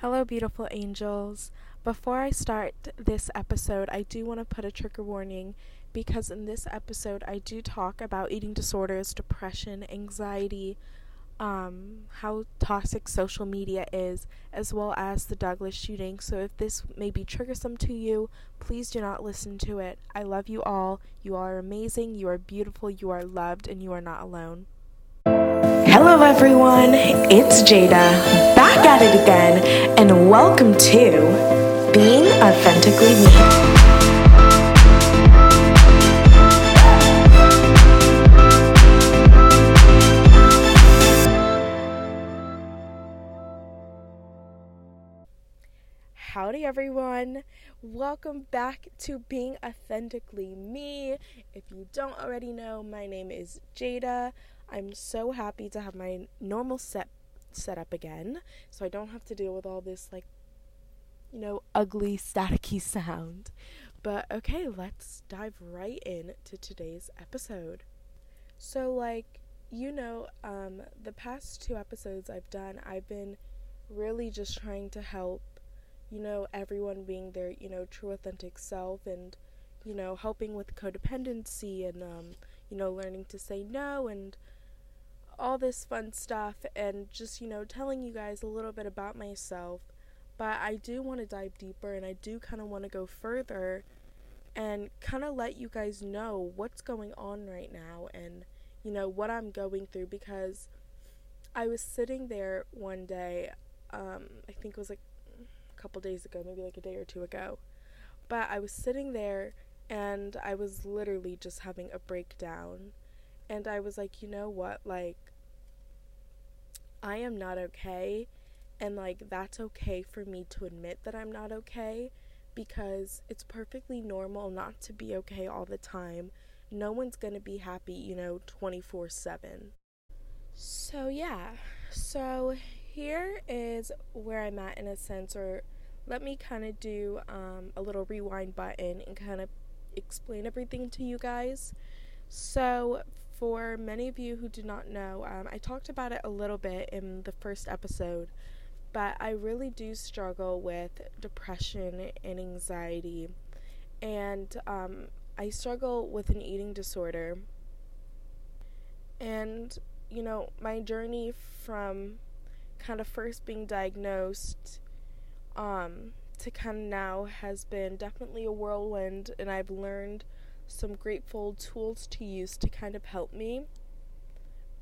Hello, beautiful angels. Before I start this episode, I do want to put a trigger warning because in this episode, I do talk about eating disorders, depression, anxiety, um, how toxic social media is, as well as the Douglas shooting. So, if this may be triggersome to you, please do not listen to it. I love you all. You are amazing, you are beautiful, you are loved, and you are not alone. Hello, everyone. It's Jada, back at it again, and welcome to Being Authentically Me. Howdy, everyone. Welcome back to Being Authentically Me. If you don't already know, my name is Jada. I'm so happy to have my normal set set up again, so I don't have to deal with all this, like, you know, ugly, staticky sound. But okay, let's dive right in to today's episode. So, like, you know, um, the past two episodes I've done, I've been really just trying to help you know, everyone being their, you know, true authentic self and, you know, helping with codependency and, um, you know, learning to say no and all this fun stuff and just, you know, telling you guys a little bit about myself. But I do want to dive deeper and I do kind of want to go further and kind of let you guys know what's going on right now and, you know, what I'm going through because I was sitting there one day, um, I think it was like a couple days ago, maybe like a day or two ago. But I was sitting there and I was literally just having a breakdown. And I was like, you know what? Like, I am not okay. And like, that's okay for me to admit that I'm not okay because it's perfectly normal not to be okay all the time. No one's gonna be happy, you know, 24 7. So, yeah. So, here is where I'm at in a sense, or let me kind of do um, a little rewind button and kind of explain everything to you guys. So, for many of you who do not know, um, I talked about it a little bit in the first episode, but I really do struggle with depression and anxiety, and um, I struggle with an eating disorder. And, you know, my journey from kind of first being diagnosed um, to kind of now has been definitely a whirlwind, and I've learned some grateful tools to use to kind of help me.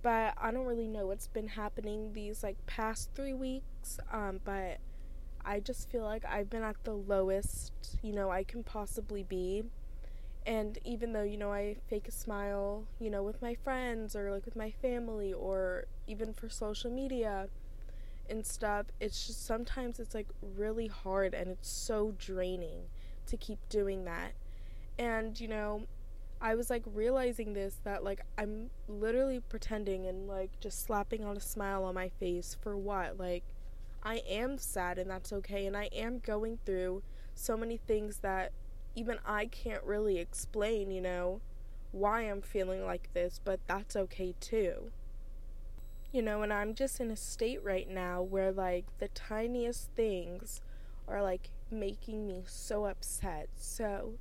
But I don't really know what's been happening these like past three weeks, um, but I just feel like I've been at the lowest, you know, I can possibly be. And even though, you know, I fake a smile, you know, with my friends or like with my family or even for social media, and stuff, it's just sometimes it's like really hard and it's so draining to keep doing that. And you know, I was like realizing this that like I'm literally pretending and like just slapping on a smile on my face for what? Like I am sad and that's okay and I am going through so many things that even I can't really explain, you know, why I'm feeling like this, but that's okay too you know, and I'm just in a state right now where like the tiniest things are like making me so upset. So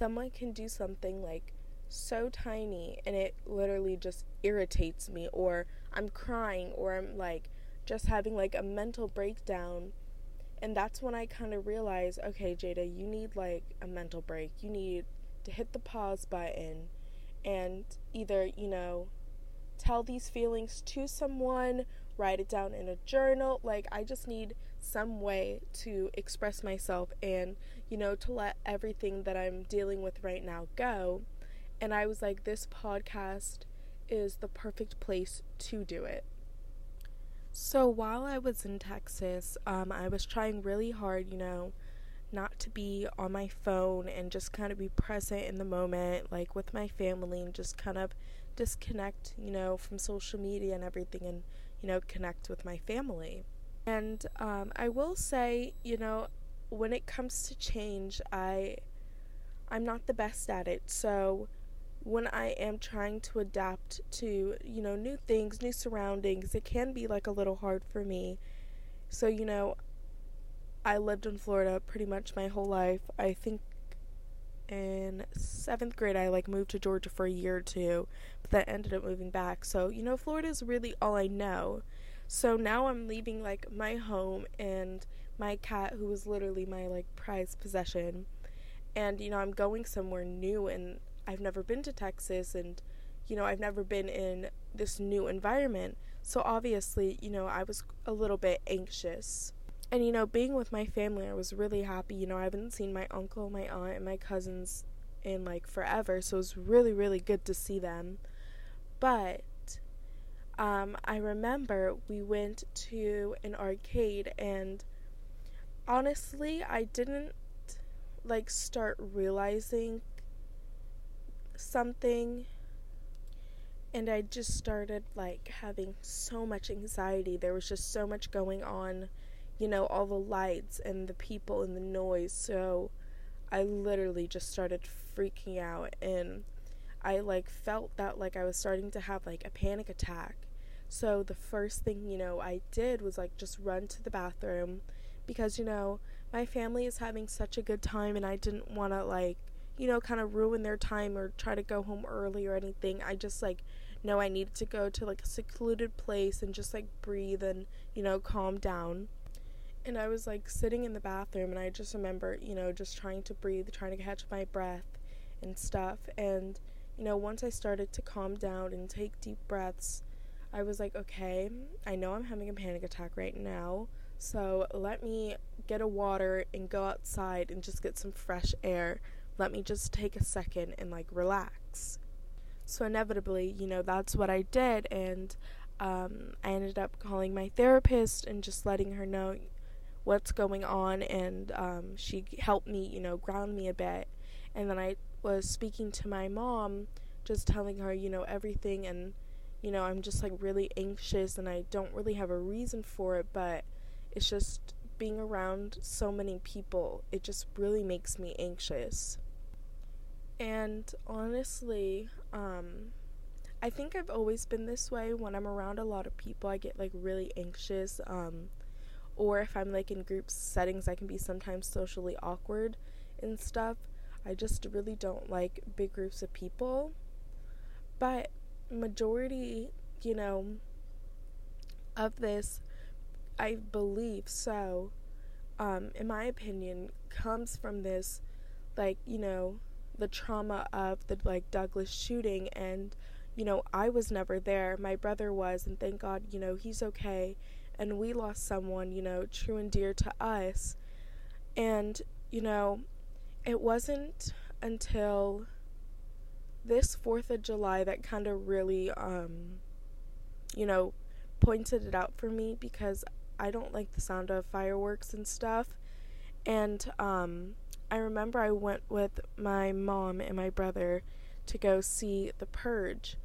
someone can do something like so tiny and it literally just irritates me or I'm crying or I'm like just having like a mental breakdown and that's when I kind of realize okay Jada you need like a mental break you need to hit the pause button and either you know tell these feelings to someone, write it down in a journal. Like, I just need some way to express myself and, you know, to let everything that I'm dealing with right now go. And I was like, this podcast is the perfect place to do it. So while I was in Texas, um, I was trying really hard, you know, not to be on my phone and just kind of be present in the moment, like with my family, and just kind of disconnect, you know, from social media and everything and, you know, connect with my family. And um, I will say, you know, when it comes to change, I I'm not the best at it. So when I am trying to adapt to, you know, new things, new surroundings, it can be like a little hard for me. So, you know, I lived in Florida pretty much my whole life. I think in seventh grade I like moved to Georgia for a year or two, but then ended up moving back. So, you know, Florida is really all I know. So now I'm leaving like my home and my cat who was literally my like prized possession. And you know, I'm going somewhere new and I've never been to Texas and you know, I've never been in this new environment. So obviously, you know, I was a little bit anxious. And you know, being with my family, I was really happy. You know, I haven't seen my uncle, my aunt, and my cousins in like forever, so it was really, really good to see them. But um, I remember we went to an arcade, and honestly, I didn't like start realizing something and I just started like having so much anxiety. There was just so much going on, you know, all the lights and the people and the noise. So I literally just started freaking out and I like felt that like I was starting to have like a panic attack. So the first thing, you know, I did was like just run to the bathroom because, you know, my family is having such a good time and I didn't want to like you know, kind of ruin their time or try to go home early or anything. I just like know I needed to go to like a secluded place and just like breathe and, you know, calm down. And I was like sitting in the bathroom and I just remember, you know, just trying to breathe, trying to catch my breath and stuff. And, you know, once I started to calm down and take deep breaths, I was like, okay, I know I'm having a panic attack right now. So let me get a water and go outside and just get some fresh air let me just take a second and like relax. So inevitably, you know, that's what I did, and um, I ended up calling my therapist and just letting her know what's going on, and um, she helped me, you know, ground me a bit. And then I was speaking to my mom, just telling her, you know, everything, and you know, I'm just like really anxious, and I don't really have a reason for it, but it's just being around so many people, it just really makes me anxious. And honestly, um, I think I've always been this way. When I'm around a lot of people, I get like really anxious. Um, or if I'm like in group settings, I can be sometimes socially awkward and stuff. I just really don't like big groups of people. But majority, you know, of this, I believe so, um, in my opinion, comes from this, like, you know, the trauma of the like Douglas shooting and you know I was never there. My brother was and thank God you know he's okay. And we lost someone you know true and dear to us. And you know it wasn't until this 4th of July that kind of really um you know pointed it out for me because I don't like the sound of fireworks and stuff and um I remember I went with my mom and my brother to go see The Purge.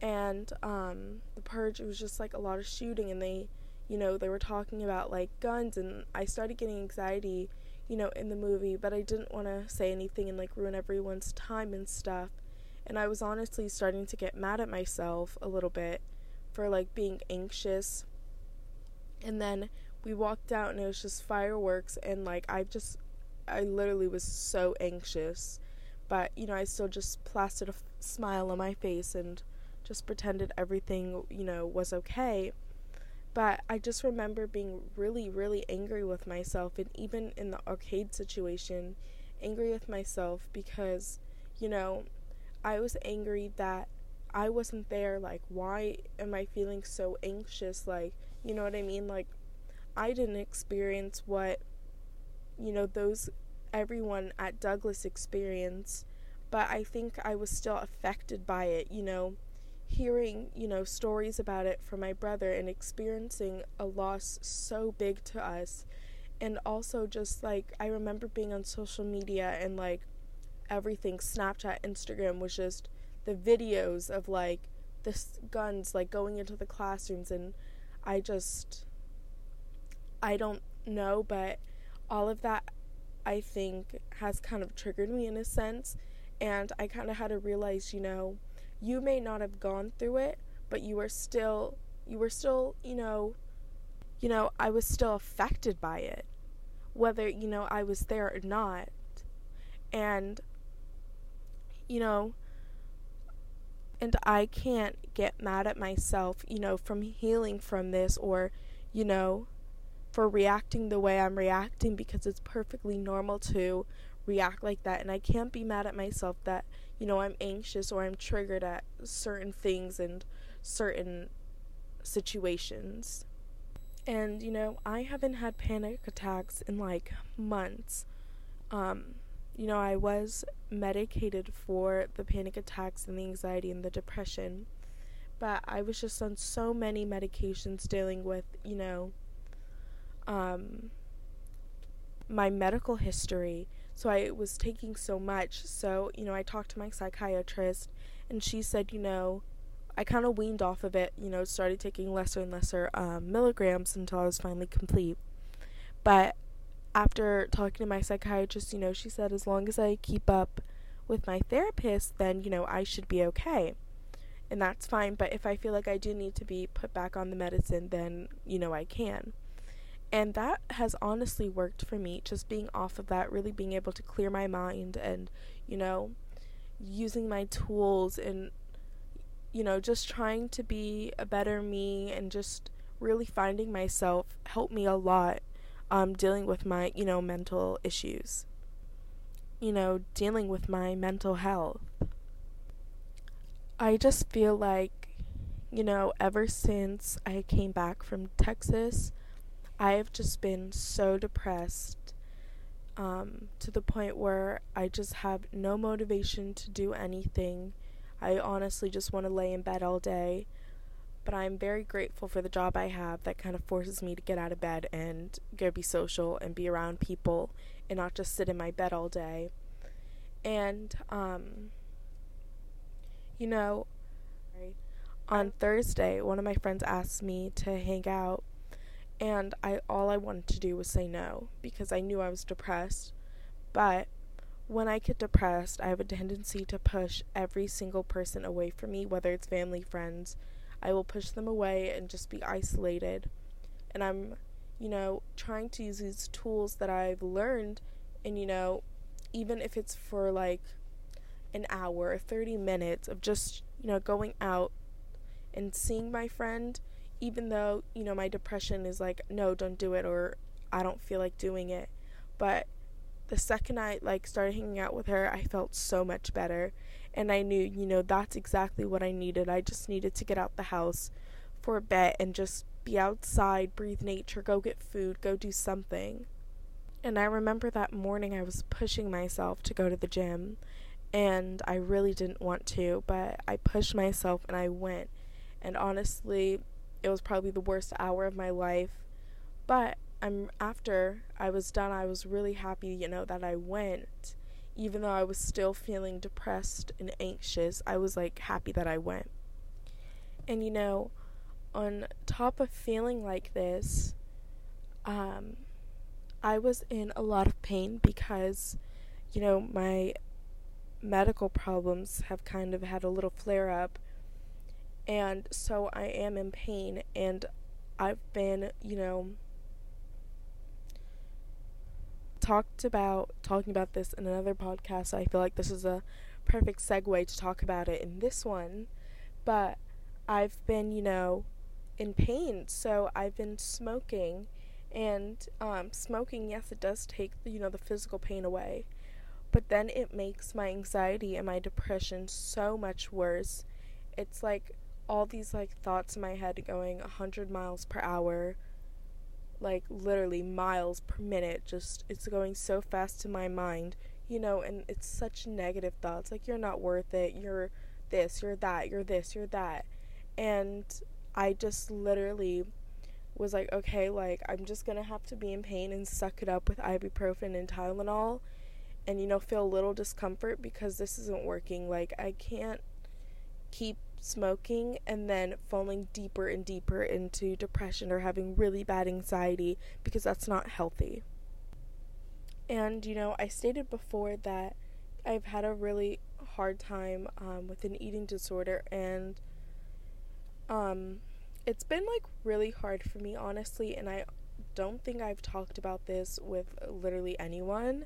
And um, The Purge, it was just like a lot of shooting, and they, you know, they were talking about like guns, and I started getting anxiety, you know, in the movie, but I didn't want to say anything and like ruin everyone's time and stuff. And I was honestly starting to get mad at myself a little bit for like being anxious. And then we walked out, and it was just fireworks, and like I just I literally was so anxious, but you know, I still just plastered a f- smile on my face and just pretended everything, you know, was okay. But I just remember being really, really angry with myself, and even in the arcade situation, angry with myself because, you know, I was angry that I wasn't there. Like, why am I feeling so anxious? Like, you know what I mean? Like, I didn't experience what you know, those everyone at Douglas experienced, but I think I was still affected by it, you know, hearing, you know, stories about it from my brother and experiencing a loss so big to us. And also just like I remember being on social media and like everything Snapchat, Instagram was just the videos of like the guns like going into the classrooms and I just I don't know, but all of that I think has kind of triggered me in a sense. And I kind of had to realize, you know, you may not have gone through it, but you were still, you were still, you know, you know, I was still affected by it. whether, you know, I was there or not. And, you know, and I can't get mad at myself, you know, from healing from this or, you know, for reacting the way I'm reacting because it's perfectly normal to react like that. And I can't be mad at myself that, you know, I'm anxious or I'm triggered at certain things and certain situations. And, you know, I haven't had panic attacks in like months. Um, you know, I was medicated for the panic attacks and the anxiety and the depression, but I was just on so many medications dealing with, you know, um, my medical history. So I was taking so much. So, you know, I talked to my psychiatrist and she said, you know, I kind of weaned off of it, you know, started taking lesser and lesser um, milligrams until I was finally complete. But after talking to my psychiatrist, you know, she said as long as I keep up with my therapist, then, you know, I should be okay. And that's fine. But if I feel like I do need to be put back on the medicine, then, you know, I can. And that has honestly worked for me, just being off of that, really being able to clear my mind and, you know, using my tools and, you know, just trying to be a better me and just really finding myself helped me a lot um, dealing with my, you know, mental issues, you know, dealing with my mental health. I just feel like, you know, ever since I came back from Texas, I have just been so depressed um, to the point where I just have no motivation to do anything. I honestly just want to lay in bed all day but I'm very grateful for the job I have that kind of forces me to get out of bed and go be social and be around people and not just sit in my bed all day. And, um, you know, on Thursday, one of my friends asked me to hang out, and I all I wanted to do was say no because I knew I was depressed. But when I get depressed, I have a tendency to push every single person away from me, whether it's family, friends, I will push them away and just be isolated. And I'm, you know, trying to use these tools that I've learned, and, you know, even if it's for like an hour or 30 minutes of just, you know, going out and seeing my friend, even though, you know, my depression is like, no, don't do it, or I don't feel like doing it. But the second I like started hanging out with her, I felt so much better and I knew, you know, that's exactly what I needed. I just needed to get out the house for a bit and just be outside, breathe nature, go get food, go do something. And I remember that morning I was pushing myself to go to the gym and I really didn't want to, but I pushed myself and I went. And honestly, it was probably the worst hour of my life. But I'm after I was done, I was really happy, you know, that I went even though I was still feeling depressed and anxious, I was like happy that I went. And you know, on top of feeling like this, um, I was in a lot of pain because, you know, my medical problems have kind of had a little flare up. And so I am in pain, and I've been, you know, talked about talking about this in another podcast. So I feel like this is a perfect segue to talk about it in this one. But I've been, you know, in pain, so I've been smoking, and um, smoking, yes, it does take you know the physical pain away, but then it makes my anxiety and my depression so much worse. It's like all these like thoughts in my head going a hundred miles per hour like literally miles per minute just it's going so fast to my mind you know and it's such negative thoughts like you're not worth it. You're this you're that you're this you're that. And i just literally was like okay like i'm just gonna have to be in pain and suck it up with ibuprofen and tylenol and you know feel a little discomfort because this isn't working. Like i can't keep smoking and then falling deeper and deeper into depression or having really bad anxiety because that's not healthy. And, you know, I stated before that I've had a really hard time um, with an eating disorder, and um, it's been like really hard for me, honestly. And I don't think I've talked about this with literally anyone.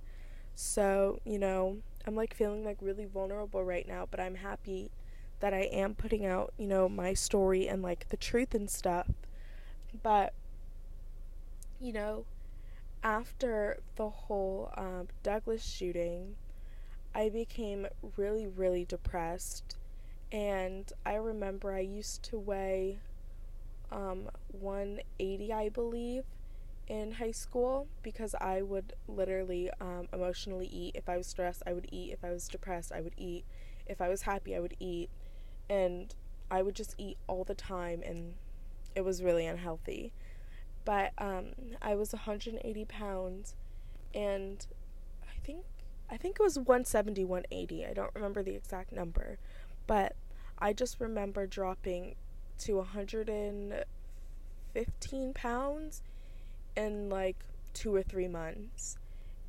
So, you know, I'm like feeling like really vulnerable right now, but I'm happy that I am putting out, you know, my story and like the truth and stuff. But, you know, after the whole um, Douglas shooting, I became really, really depressed. And I remember I used to weigh um, 180, I believe, in high school because I would literally um, emotionally eat. If I was stressed, I would eat. If I was depressed, I would eat. If I was happy, I would eat. And I would just eat all the time, and it was really unhealthy. But um, I was 180 pounds, and I think I think it was 170, 180. I don't remember the exact number, but I just remember dropping to 115 pounds in like two or three months.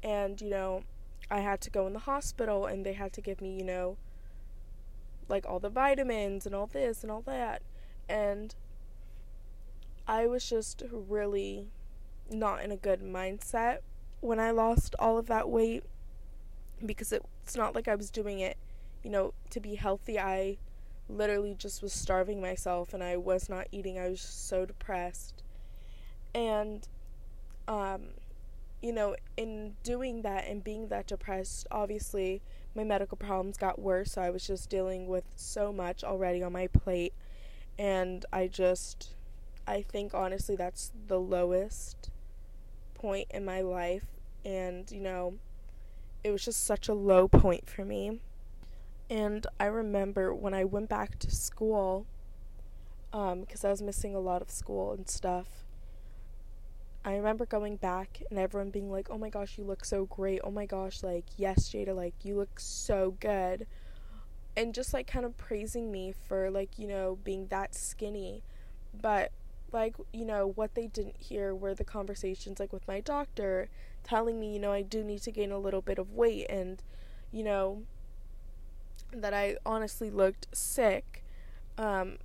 And, you know, I had to go in the hospital and they had to give me, you know, like all the vitamins and all this and all that. And I was just really not in a good mindset when I lost all of that weight because it's not like I was doing it, you know, to be healthy. I literally just was starving myself and I was not eating. I was so depressed. And um, you know, in doing that and being that depressed, obviously my medical problems got worse. So I was just dealing with so much already on my plate. And I just, I think honestly that's the lowest point in my life. And, you know, it was just such a low point for me. And I remember when I went back to school, because um, I was missing a lot of school and stuff I remember going back and everyone being like, "Oh my gosh, you look so great. Oh my gosh, like, yes, Jada, like you look so good." And just like kind of praising me for like, you know, being that skinny. But like, you know, what they didn't hear were the conversations like with my doctor telling me, you know, I do need to gain a little bit of weight and you know that I honestly looked sick. Um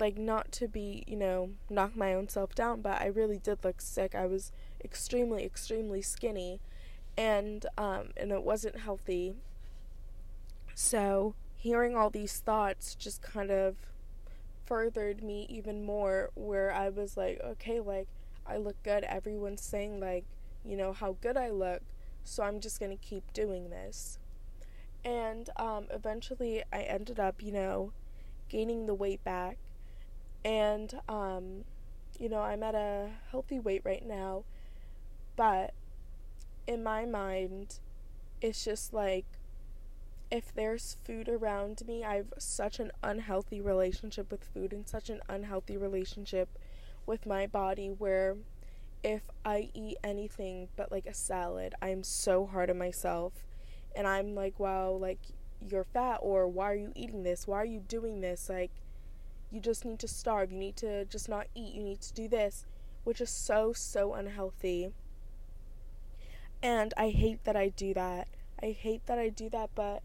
like not to be, you know, knock my own self down, but I really did look sick. I was extremely, extremely skinny and um and it wasn't healthy. So hearing all these thoughts just kind of furthered me even more where I was like, okay, like I look good. Everyone's saying like, you know, how good I look. So I'm just going to keep doing this. And um eventually I ended up, you know, gaining the weight back and um, you know i'm at a healthy weight right now but in my mind it's just like if there's food around me i have such an unhealthy relationship with food and such an unhealthy relationship with my body where if i eat anything but like a salad i'm so hard on myself. And i'm like wow like you're fat or why are you eating this? Why are you doing this? Like you just need to starve, you need to just not eat, you need to do this, which is so, so unhealthy. And I hate that I do that. I hate that I do that, but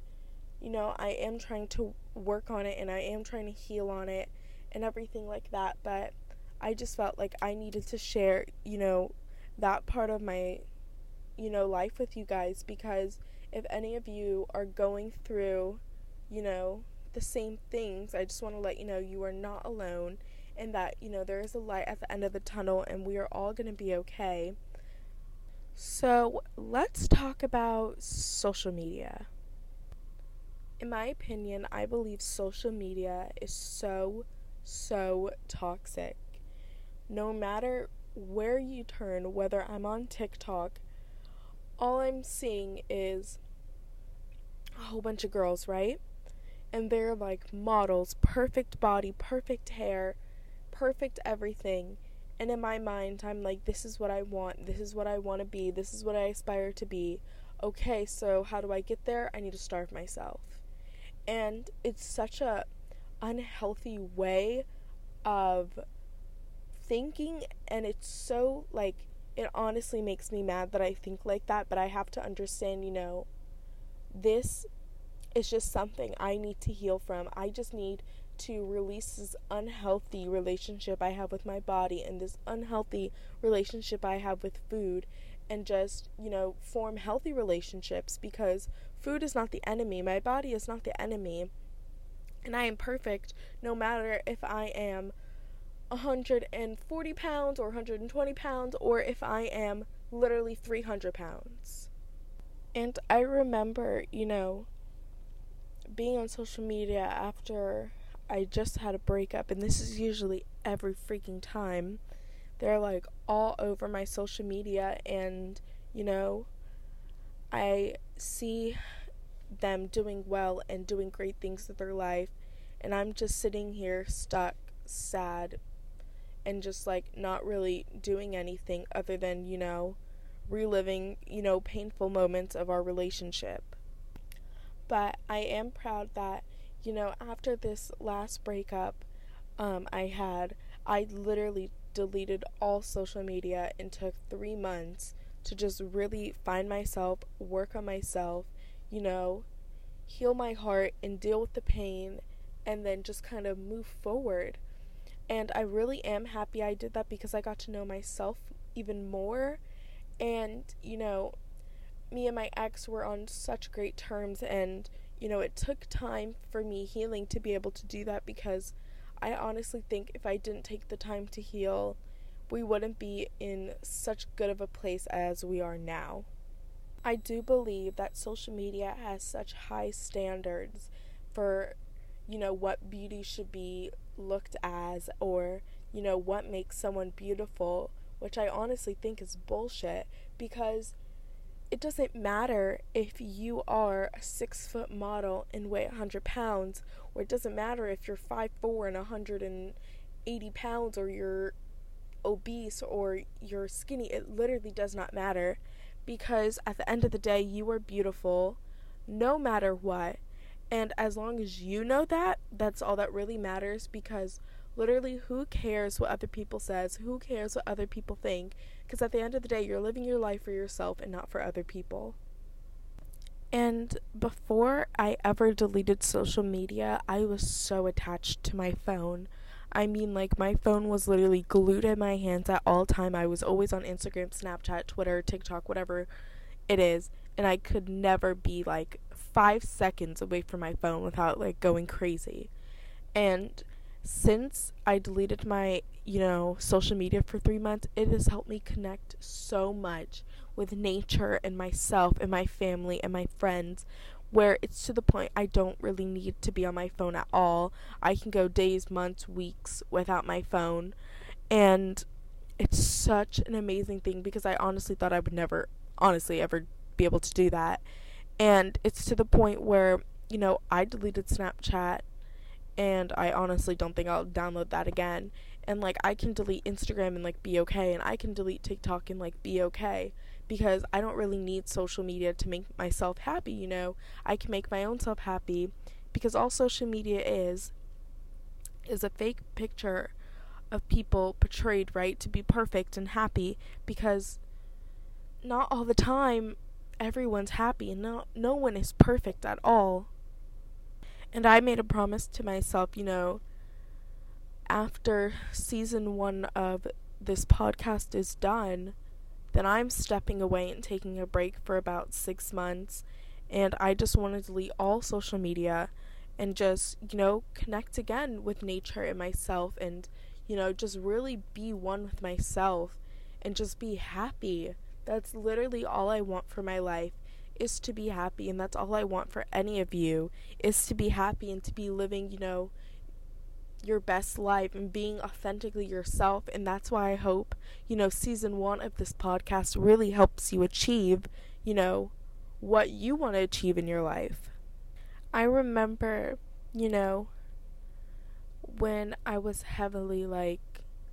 you know, I am trying to work on it and I am trying to heal on it and everything like that, but I just felt like I needed to share, you know, that part of my you know, life with you guys because if any of you are going through, you know, the same things. I just want to let you know you are not alone and that, you know, there is a light at the end of the tunnel and we are all going to be okay. So, let's talk about social media. In my opinion, I believe social media is so, so toxic. No matter where you turn, whether I'm on TikTok, all I'm seeing is a whole bunch of girls, right? And they're like models, perfect body, perfect hair, perfect everything. And in my mind, I'm like, this is what I want. This is what I want to be. This is what I aspire to be. Okay, so how do I get there? I need to starve myself. And it's such a unhealthy way of thinking and it's so like it honestly makes me mad that I think like that, but I have to understand, you know, this it's just something I need to heal from. I just need to release this unhealthy relationship I have with my body and this unhealthy relationship I have with food and just, you know, form healthy relationships because food is not the enemy. My body is not the enemy. And I am perfect no matter if I am 140 pounds or 120 pounds or if I am literally 300 pounds. And I remember, you know, being on social media after I just had a breakup, and this is usually every freaking time. They're like all over my social media, and you know, I see them doing well and doing great things with their life, and I'm just sitting here stuck, sad, and just like not really doing anything other than, you know, reliving, you know, painful moments of our relationship. But I am proud that, you know, after this last breakup um, I had, I literally deleted all social media and took three months to just really find myself, work on myself, you know, heal my heart and deal with the pain, and then just kind of move forward. And I really am happy I did that because I got to know myself even more. And, you know, me and my ex were on such great terms and you know it took time for me healing to be able to do that because I honestly think if I didn't take the time to heal we wouldn't be in such good of a place as we are now. I do believe that social media has such high standards for you know what beauty should be looked as or you know what makes someone beautiful which I honestly think is bullshit because it doesn't matter if you are a six foot model and weigh 100 pounds, or it doesn't matter if you're 5'4 and 180 pounds, or you're obese or you're skinny. It literally does not matter because at the end of the day, you are beautiful no matter what. And as long as you know that, that's all that really matters because literally who cares what other people says? Who cares what other people think? Because at the end of the day you're living your life for yourself and not for other people. And before i ever deleted social media i was so attached to my phone. I mean like my phone was literally glued in my hands at all time. I was always on instagram snapchat twitter tiktok whatever it is. And i could never be like 5 seconds away from my phone without like going crazy. And since I deleted my, you know, social media for three months, it has helped me connect so much with nature and myself and my family and my friends where it's to the point I don't really need to be on my phone at all. I can go days, months, weeks without my phone. And it's such an amazing thing because I honestly thought I would never, honestly, ever be able to do that. And it's to the point where, you know, I deleted Snapchat and I honestly don't think I'll download that again. And like I can delete Instagram and like be okay and I can delete TikTok and like be okay because I don't really need social media to make myself happy, you know. I can make my own self happy because all social media is is a fake picture of people portrayed right to be perfect and happy because not all the time everyone's happy and no no one is perfect at all. And I made a promise to myself, you know, after season one of this podcast is done, then I'm stepping away and taking a break for about six months. And I just want to delete all social media and just, you know, connect again with nature and myself and, you know, just really be one with myself and just be happy. That's literally all I want for my life is to be happy and that's all I want for any of you is to be happy and to be living, you know, your best life and being authentically yourself and that's why I hope, you know, season 1 of this podcast really helps you achieve, you know, what you want to achieve in your life. I remember, you know, when I was heavily like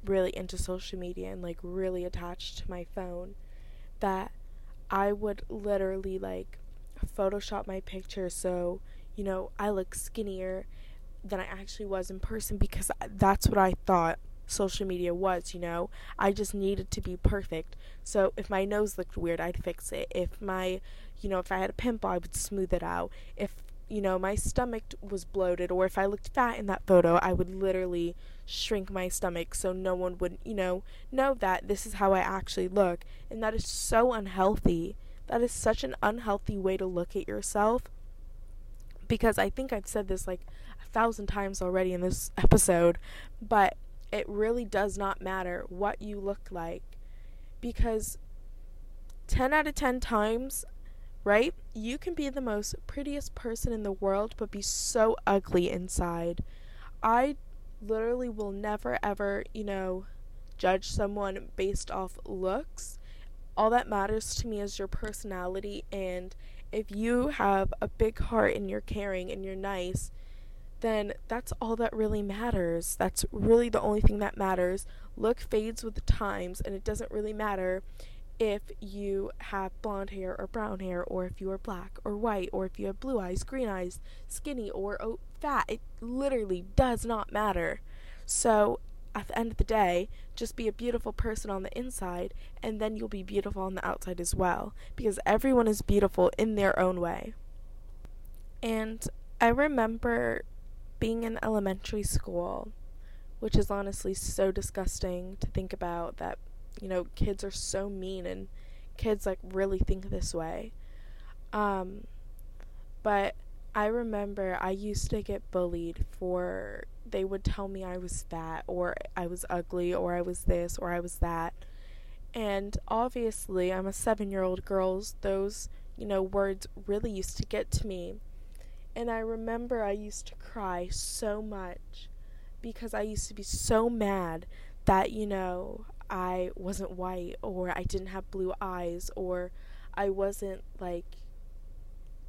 really into social media and like really attached to my phone that I would literally like Photoshop my picture so, you know, I look skinnier than I actually was in person because that's what I thought social media was, you know. I just needed to be perfect. So if my nose looked weird, I'd fix it. If my, you know, if I had a pimple, I would smooth it out. If, you know, my stomach was bloated, or if I looked fat in that photo, I would literally shrink my stomach so no one would, you know, know that this is how I actually look. And that is so unhealthy. That is such an unhealthy way to look at yourself. Because I think I've said this like a thousand times already in this episode, but it really does not matter what you look like. Because 10 out of 10 times, right? You can be the most prettiest person in the world, but be so ugly inside. I literally will never ever, you know, judge someone based off looks. All that matters to me is your personality, and if you have a big heart and you're caring and you're nice, then that's all that really matters. That's really the only thing that matters. Look fades with the times, and it doesn't really matter if you have blonde hair or brown hair, or if you are black or white, or if you have blue eyes, green eyes, skinny or fat. It literally does not matter. So, at the end of the day, just be a beautiful person on the inside, and then you'll be beautiful on the outside as well, because everyone is beautiful in their own way. And I remember being in elementary school, which is honestly so disgusting to think about that you know, kids are so mean and kids like really think this way. Um, but I remember I used to get bullied for they would tell me I was fat or I was ugly or I was this or I was that. And obviously, I'm a 7-year-old girl. Those, you know, words really used to get to me. And I remember I used to cry so much because I used to be so mad that, you know, I wasn't white or I didn't have blue eyes or I wasn't like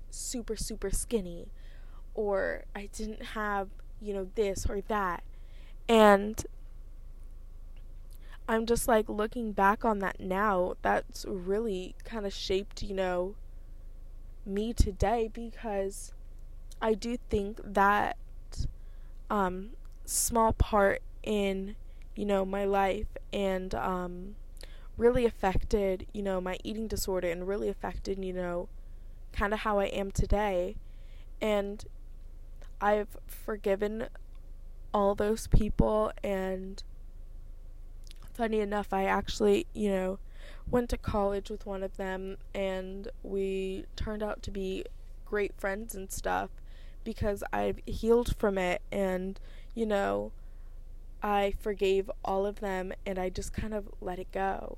super super skinny or I didn't have, you know, this or that. And I'm just like looking back on that now, that's really kind of shaped, you know, me today because I do think that um small part in you know, my life and um, really affected, you know, my eating disorder and really affected, you know, kind of how I am today. And I've forgiven all those people and funny enough, I actually, you know, went to college with one of them and we turned out to be great friends and stuff because I've healed from it and, you know, I forgave all of them and I just kind of let it go.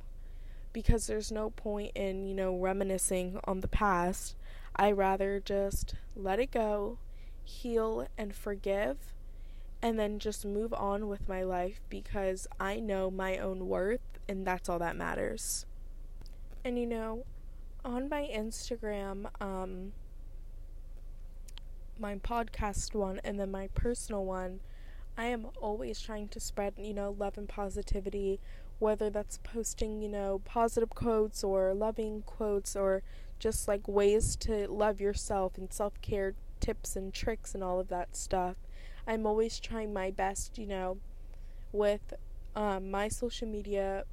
Because there's no point in, you know, reminiscing on the past. I rather just let it go, heal and forgive, and then just move on with my life because I know my own worth and that's all that matters. And you know, on my Instagram, um, my podcast one and then my personal one, I am always trying to spread, you know, love and positivity, whether that's posting, you know, positive quotes or loving quotes or just like ways to love yourself and self care tips and tricks and all of that stuff. I'm always trying my best, you know, with um, my social media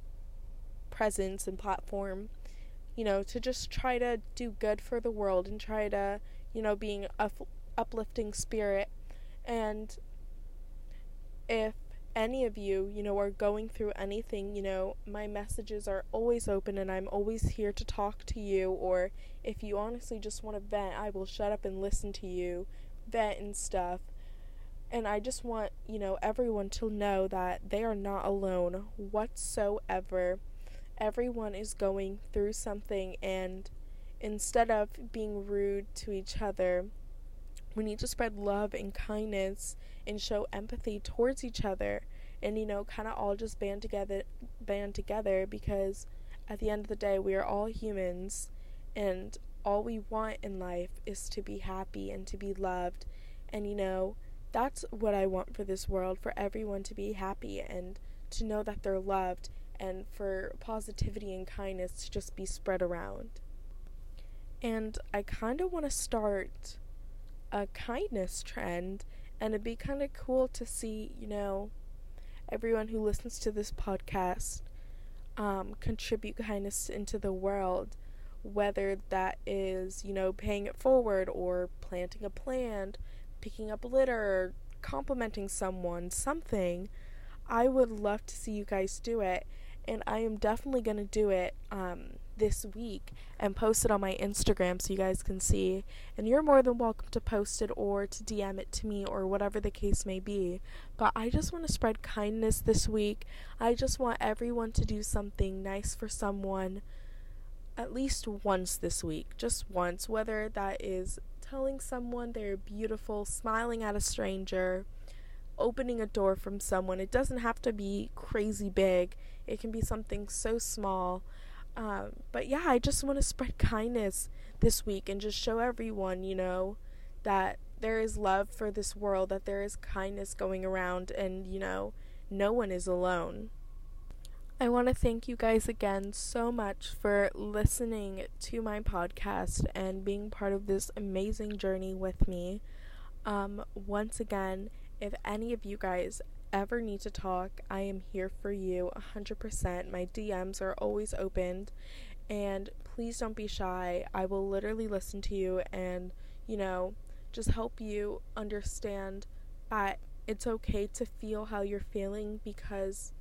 presence and platform, you know, to just try to do good for the world and try to, you know, being a f- uplifting spirit. And if any of you, you know, are going through anything, you know, my messages are always open and I'm always here to talk to you. Or if you honestly just want to vent, I will shut up and listen to you, vent and stuff. And I just want, you know, everyone to know that they are not alone whatsoever. Everyone is going through something, and instead of being rude to each other, we need to spread love and kindness and show empathy towards each other and you know kind of all just band together band together because at the end of the day we are all humans and all we want in life is to be happy and to be loved and you know that's what I want for this world for everyone to be happy and to know that they're loved and for positivity and kindness to just be spread around. And I kind of want to start a kindness trend and it'd be kind of cool to see, you know, everyone who listens to this podcast um, contribute kindness into the world, whether that is, you know, paying it forward or planting a plant, picking up litter, complimenting someone, something. I would love to see you guys do it, and I am definitely going to do it um, this week and post it on my Instagram so you guys can see. And you're more than welcome to post it or to DM it to me or whatever the case may be. But I just want to spread kindness this week. I just want everyone to do something nice for someone at least once this week, just once, whether that is telling someone they're beautiful, smiling at a stranger, opening a door from someone. It doesn't have to be crazy big, it can be something so small. Um, but yeah, I just want to spread kindness this week and just show everyone, you know, that there is love for this world, that there is kindness going around, and, you know, no one is alone. I want to thank you guys again so much for listening to my podcast and being part of this amazing journey with me. Um, once again, if any of you guys ever need to talk, I am here for you 100%. My DMs are always opened, and please don't be shy. I will literally listen to you and, you know, just help you understand that it's okay to feel how you're feeling because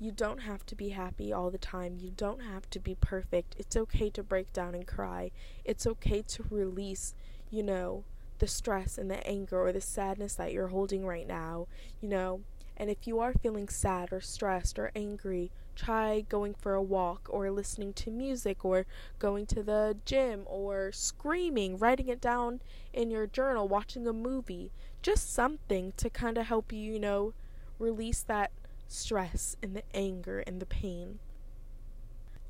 you don't have to be happy all the time. You don't have to be perfect. It's okay to break down and cry. It's okay to release, you know, the stress and the anger or the sadness that you're holding right now, you know. And if you are feeling sad or stressed or angry, try going for a walk or listening to music or going to the gym or screaming, writing it down in your journal, watching a movie. Just something to kind of help you, you know, release that stress and the anger and the pain.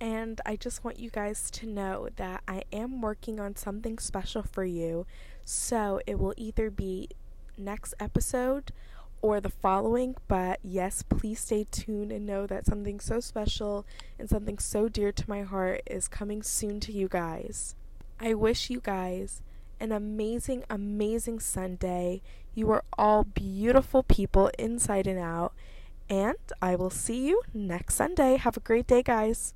And I just want you guys to know that I am working on something special for you. So it will either be next episode or the following. But yes, please stay tuned and know that something so special and something so dear to my heart is coming soon to you guys. I wish you guys an amazing, amazing Sunday. You are all beautiful people inside and out. And I will see you next Sunday. Have a great day, guys.